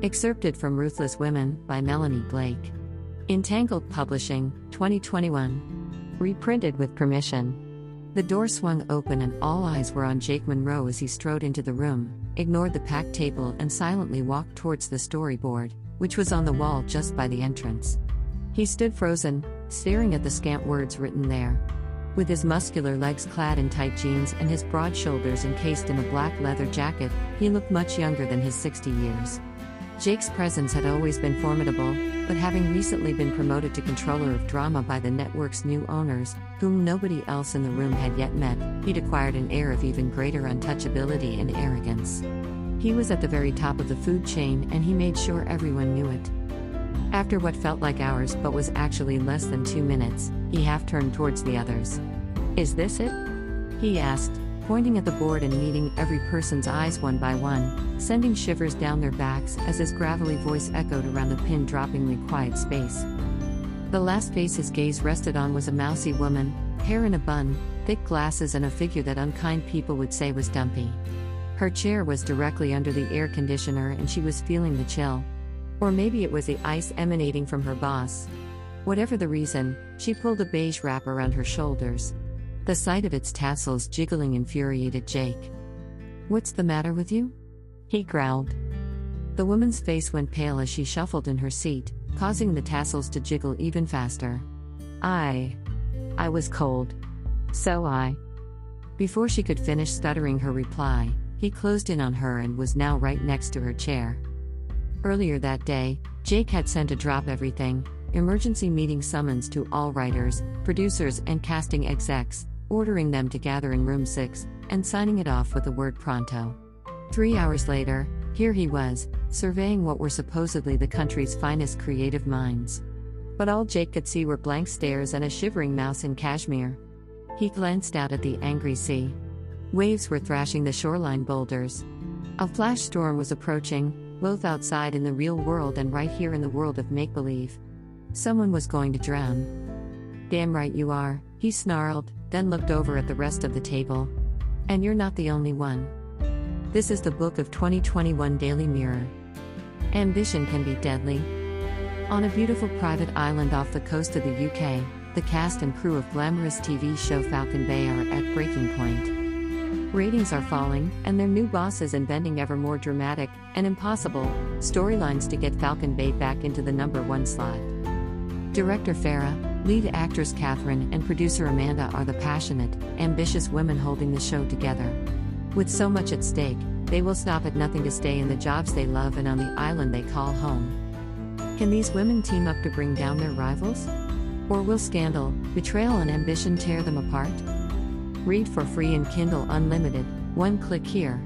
Excerpted from Ruthless Women by Melanie Blake. Entangled Publishing, 2021. Reprinted with permission. The door swung open and all eyes were on Jake Monroe as he strode into the room, ignored the packed table, and silently walked towards the storyboard, which was on the wall just by the entrance. He stood frozen, staring at the scant words written there. With his muscular legs clad in tight jeans and his broad shoulders encased in a black leather jacket, he looked much younger than his 60 years. Jake's presence had always been formidable, but having recently been promoted to controller of drama by the network's new owners, whom nobody else in the room had yet met, he'd acquired an air of even greater untouchability and arrogance. He was at the very top of the food chain and he made sure everyone knew it. After what felt like hours but was actually less than two minutes, he half turned towards the others. Is this it? He asked, pointing at the board and meeting every person's eyes one by one, sending shivers down their backs as his gravelly voice echoed around the pin droppingly quiet space. The last face his gaze rested on was a mousy woman, hair in a bun, thick glasses, and a figure that unkind people would say was dumpy. Her chair was directly under the air conditioner and she was feeling the chill. Or maybe it was the ice emanating from her boss. Whatever the reason, she pulled a beige wrap around her shoulders, the sight of its tassels jiggling infuriated Jake. What's the matter with you? He growled. The woman's face went pale as she shuffled in her seat, causing the tassels to jiggle even faster. I. I was cold. So I. Before she could finish stuttering her reply, he closed in on her and was now right next to her chair. Earlier that day, Jake had sent a drop everything, emergency meeting summons to all writers, producers, and casting execs, ordering them to gather in room 6, and signing it off with the word pronto. Three hours later, here he was, surveying what were supposedly the country's finest creative minds. But all Jake could see were blank stares and a shivering mouse in cashmere. He glanced out at the angry sea. Waves were thrashing the shoreline boulders. A flash storm was approaching, both outside in the real world and right here in the world of make believe. Someone was going to drown. Damn right you are, he snarled, then looked over at the rest of the table. And you're not the only one. This is the book of 2021 Daily Mirror. Ambition can be deadly. On a beautiful private island off the coast of the UK, the cast and crew of glamorous TV show Falcon Bay are at breaking point. Ratings are falling, and their new boss is inventing ever more dramatic and impossible storylines to get Falcon Bay back into the number one slot. Director Farah, lead actress Catherine, and producer Amanda are the passionate, ambitious women holding the show together. With so much at stake, they will stop at nothing to stay in the jobs they love and on the island they call home. Can these women team up to bring down their rivals? Or will scandal, betrayal, and ambition tear them apart? Read for free in Kindle Unlimited, one click here.